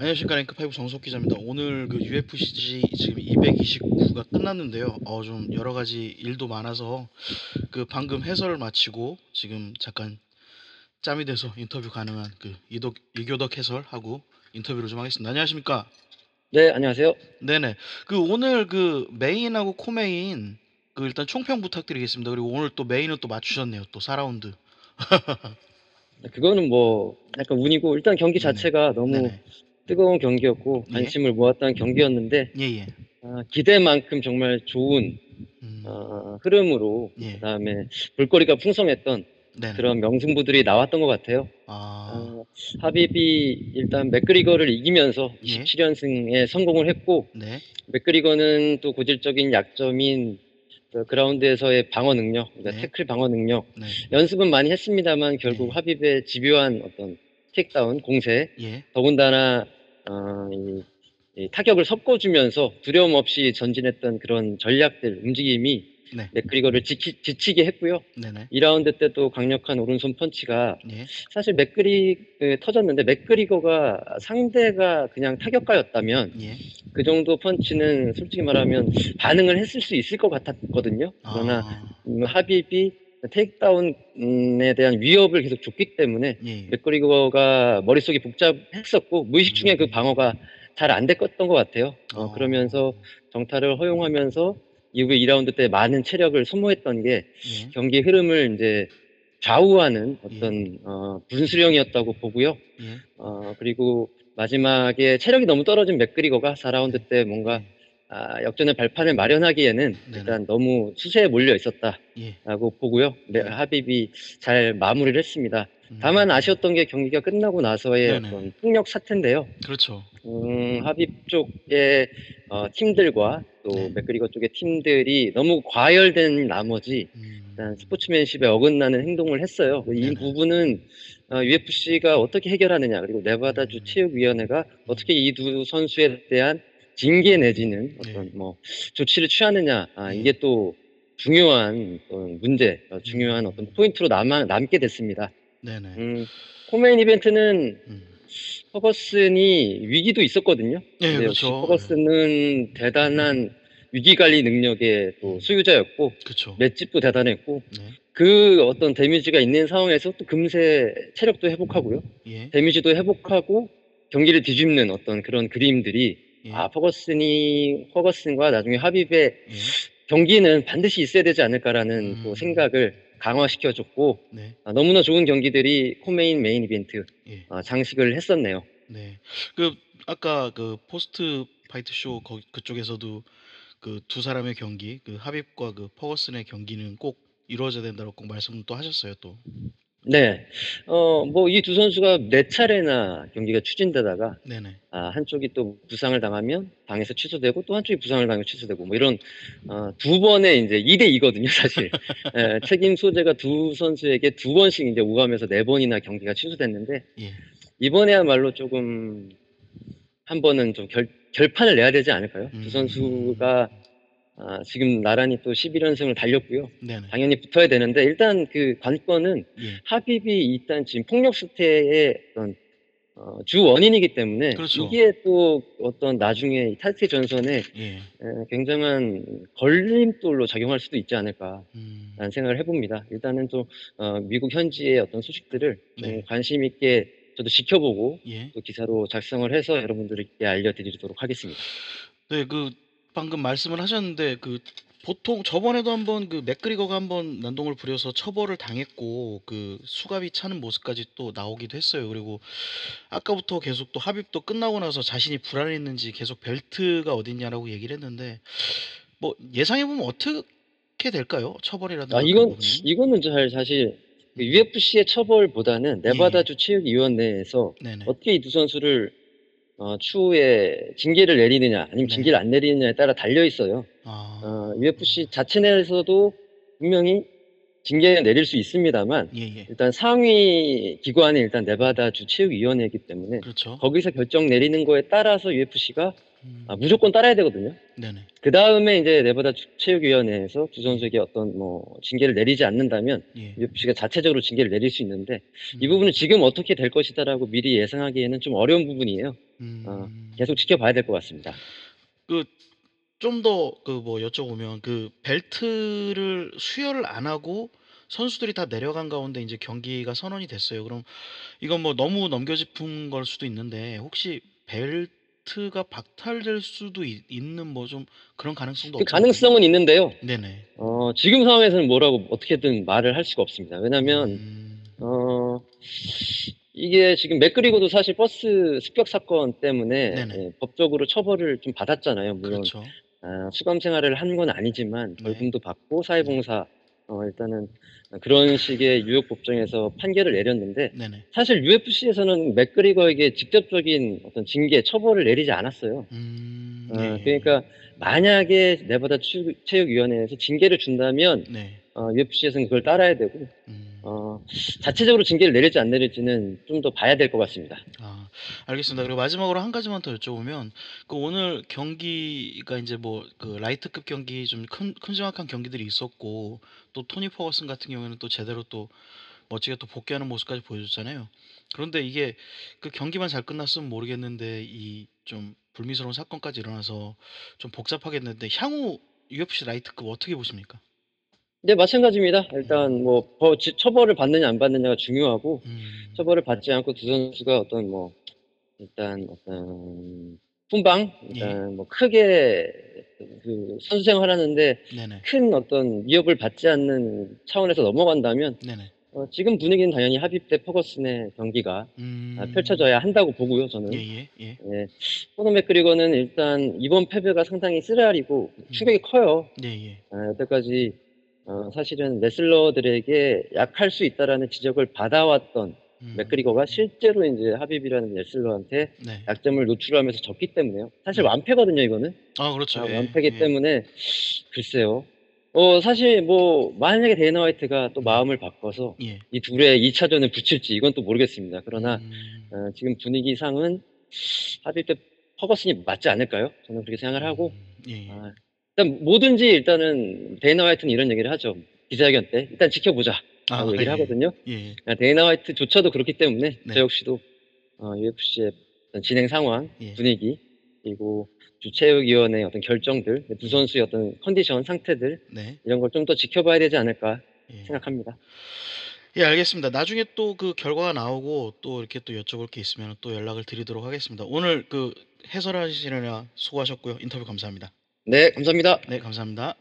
안녕하십니까 랭크5 정석 기자입니다. 오늘 그 UFC 지금 229가 끝났는데요. 어, 좀 여러 가지 일도 많아서 그 방금 해설을 마치고 지금 잠깐 짬이 돼서 인터뷰 가능한 그 이덕 이교덕 해설하고 인터뷰를 좀 하겠습니다. 안녕하십니까? 네, 안녕하세요. 네네. 그 오늘 그 메인하고 co-main 그 일단 총평 부탁드리겠습니다. 그리고 오늘 또 메인은 또 맞추셨네요. 또 4라운드. 그거는 뭐 약간 운이고 일단 경기 네네. 자체가 너무 네네. 뜨거운 경기였고 예. 관심을 모았던 경기였는데 예예. 아, 기대만큼 정말 좋은 음. 어, 흐름으로 예. 그다음에 볼거리가 풍성했던 네네. 그런 명승부들이 나왔던 것 같아요. 아. 어, 하비비 일단 맥그리거를 이기면서 예. 27연승에 성공을 했고 네. 맥그리거는 또 고질적인 약점인 그 그라운드에서의 방어 능력, 그러니까 네. 태클 방어 능력 네. 연습은 많이 했습니다만 결국 네. 하빕의 집요한 어떤 텍다운 공세 예. 더군다나 어, 이, 이 타격을 섞어주면서 두려움 없이 전진했던 그런 전략들 움직임이 네. 맥그리거를 지키, 지치게 했고요. 네네. 2라운드 때또 강력한 오른손 펀치가 예. 사실 맥그리 그, 터졌는데 맥그리거가 상대가 그냥 타격가였다면 예. 그 정도 펀치는 솔직히 말하면 반응을 했을 수 있을 것 같았거든요. 그러나 아. 음, 하빕이 테이크다운에 대한 위협을 계속 줬기 때문에 예. 맥거리거가 머릿속이 복잡했었고 무의식 중에 그 방어가 잘 안 됐던 것 같아요. 어, 어. 그러면서 정타를 허용하면서 이후에 2라운드 때 많은 체력을 소모했던 게 예. 경기 흐름을 이제 좌우하는 어떤 어, 분수령이었다고 보고요. 예. 어, 그리고 마지막에 체력이 너무 떨어진 맥그리거가 4라운드 때 뭔가 아, 역전의 발판을 마련하기에는. 일단 너무 수세에 몰려 있었다라고 예. 보고요. 네, 하빕이 잘 마무리를 했습니다. 음. 다만 아쉬웠던 게 경기가 끝나고 나서의. 어떤 폭력 사태인데요. 그렇죠. 음, 하빕 쪽의 어, 팀들과 또 네. 맥그리거 쪽의 팀들이 너무 과열된 나머지 음. 일단 스포츠맨십에 어긋나는 행동을 했어요. 이 네네. 부분은 UFC가 어떻게 해결하느냐 그리고 네바다주 음. 체육위원회가 어떻게 이 두 선수에 대한 징계 내지는 어떤 네. 뭐 조치를 취하느냐 아, 네. 이게 또 중요한 어떤 문제, 어, 중요한 어떤 포인트로 남아, 남게 됐습니다. 네네. 음, 코메인 이벤트는 음. 퍼거슨이 위기도 있었거든요. 역시 그렇죠. 퍼거슨은 대단한 위기 관리 능력의 또 음. 소유자였고 그렇죠. 맷집도 대단했고 네. 그 어떤 데미지가 있는 상황에서 또 금세 체력도 회복하고요. 예. 데미지도 회복하고 경기를 뒤집는 어떤 그런 그림들이 예. 아 퍼거슨이 퍼거슨과 나중에 하빕의 예. 경기는 반드시 있어야 되지 않을까라는 음. 또 생각을 강화시켜줬고 네. 아, 너무나 좋은 경기들이 co-main 메인 이벤트 예. 아, 장식을 했었네요. 네. 그 아까 그 post fight show 거, 그쪽에서도 그 두 사람의 경기, 그 하빕과 그 퍼거슨의 경기는 꼭 이루어져야 된다고 꼭 말씀을 또 하셨어요, 또. 네, 어, 뭐 이 두 선수가 네 차례나 경기가 추진되다가 네네. 아, 한쪽이 또 부상을 당하면 당에서 취소되고 또 한쪽이 부상을 당하면 취소되고 뭐 이런 어, 두 번의 이제 2대 2거든요 사실 예, 책임 소재가 두 선수에게 두 번씩 이제 오가면서 네 번이나 경기가 취소됐는데 예. 이번에야말로 조금 한 번은 좀 결, 결판을 내야 되지 않을까요? 음. 두 선수가 아, 지금 나란히 또 11연승을 달렸고요. 네네. 당연히 붙어야 되는데 일단 그 관건은 예. 하빕이 일단 지금 폭력 수태의 어떤 어, 주 원인이기 때문에 그렇죠. 이게 또 어떤 나중에 이 타이틀 전선에 예. 에, 굉장한 걸림돌로 작용할 수도 있지 않을까라는 음. 생각을 해봅니다. 일단은 또 어, 미국 현지의 어떤 소식들을 좀 네. 관심 있게 저도 지켜보고 예. 또 기사로 작성을 해서 여러분들께 알려드리도록 하겠습니다. 네, 그 방금 말씀을 하셨는데 그 보통 저번에도 한번 그 맥그리거가 한번 난동을 부려서 처벌을 당했고 그 수갑이 차는 모습까지 또 나오기도 했어요. 그리고 아까부터 계속 또 합입도 끝나고 나서 자신이 불안했는지 계속 벨트가 어딨냐라고 얘기를 했는데 뭐 예상해 보면 어떻게 될까요? 처벌이라든가 아 이건? 이거는 잘 사실 그 UFC의 처벌보다는 네바다주 체육위원회에서 네네. 어떻게 이두 선수를 어, 추후에 징계를 내리느냐 아니면 네. 징계를 안 내리느냐에 따라 달려 있어요. 아, 어, UFC 자체 내에서도 분명히 징계는 내릴 수 있습니다만 예 예. 일단 상위 기관이 일단 네바다 주 체육위원회이기 때문에 그렇죠. 거기서 결정 내리는 거에 따라서 UFC가 음, 아, 무조건 따라야 되거든요. 네네. 그 다음에 이제 네바다 주- 체육위원회에서 두 선수에게 어떤 뭐 징계를 내리지 않는다면 예. UFC가 자체적으로 징계를 내릴 수 있는데 이 음, 부분은 지금 어떻게 될 것이다라고 미리 예상하기에는 좀 어려운 부분이에요. 음, 어, 계속 지켜봐야 될 것 같습니다. 좀더 그 뭐 여쭤보면 그 벨트를 수여를 안 하고 선수들이 다 내려간 가운데 이제 경기가 선언이 됐어요. 그럼 이건 뭐 너무 넘겨짚은 걸 수도 있는데 혹시 벨트 가 박탈될 수도 있, 는 뭐 좀 그런 가능성도 그 가능성은 있는데요. 네네. 어, 지금 상황에서는 뭐라고 어떻게든 말을 할 수가 없습니다. 왜냐하면 음, 어, 이게 지금 맥그리고도 사실 버스 습격 사건 때문에. 예, 법적으로 처벌을 좀 받았잖아요. 물론 그렇죠. 아, 수감 생활을 한 건 아니지만 네. 벌금도 받고 사회봉사 어, 일단은 그런 식의 뉴욕 법정에서 판결을 내렸는데 네네. 사실 UFC에서는 맥그리거에게 직접적인 어떤 징계, 처벌을 내리지 않았어요. 음, 어, 예. 그러니까 만약에 네바다 추- 체육위원회에서 징계를 준다면 네. 어, UFC에서는 그걸 따라야 되고 음. 어, 자체적으로 징계를 내릴지 안 내릴지는 좀 더 봐야 될 것 같습니다. 아, 알겠습니다. 그리고 마지막으로 한 가지만 더 여쭤보면 그 오늘 경기가 이제 뭐 그 라이트급 경기 좀 큰 큼지막한 경기들이 있었고 또 토니 퍼거슨 같은 경우에는 또 제대로 또 멋지게 또 복귀하는 모습까지 보여줬잖아요. 그런데 이게 그 경기만 잘 끝났으면 모르겠는데 이 좀 불미스러운 사건까지 일어나서 좀 복잡하겠는데 향후 UFC 라이트급 어떻게 보십니까? 네, 마찬가지입니다. 일단 뭐 처벌을 받느냐 안 받느냐가 중요하고 음, 처벌을 받지 않고 두 선수가 어떤 뭐 일단 어떤 훈방 일단 뭐 크게 그 선수 생활하는데 네네, 큰 어떤 위협을 받지 않는 차원에서 넘어간다면. 어, 지금 분위기는 당연히 합입 대 퍼거슨의 경기가 음, 아, 펼쳐져야 한다고 보고요. 저는 예 예 예. 예. 코너 맥그리거는 일단 이번 패배가 상당히 쓰라리고 충격이 커요. 예 예. 아, 여태까지 어, 사실은 레슬러들에게 약할 수 있다라는 지적을 받아왔던 음, 맥그리거가 실제로 이제 하빕이라는 레슬러한테 네. 약점을 노출하면서 졌기 때문에요. 사실 네. 완패거든요, 이거는. 아 그렇죠. 아, 예, 완패기 예. 때문에 글쎄요. 어, 사실 뭐 만약에 데이나 화이트가 또 마음을 바꿔서 예. 이 둘의 2차전을 붙일지 이건 또 모르겠습니다. 그러나 음, 어, 지금 분위기상은 하빕 대 퍼거슨이 맞지 않을까요? 저는 그렇게 생각을 하고 예, 예. 아, 일단 뭐든지 일단은 데이나 화이트는 이런 얘기를 하죠. 기자회견 때 일단 지켜보자 아, 라고 얘기를 예. 하거든요. 예. 아, 데이나 화이트조차도 그렇기 때문에 네. 저 역시도 어, UFC의 진행 상황, 예. 분위기 그리고 주체육위원회의 어떤 결정들, 두 선수의 어떤 컨디션 상태들 네. 이런 걸 좀 더 지켜봐야 되지 않을까 예. 생각합니다. 예, 알겠습니다. 나중에 또 그 결과가 나오고 또 이렇게 또 여쭤볼 게 있으면 또 연락을 드리도록 하겠습니다. 오늘 그 해설하시느라 수고하셨고요. 인터뷰 감사합니다. 네, 감사합니다. 네, 감사합니다.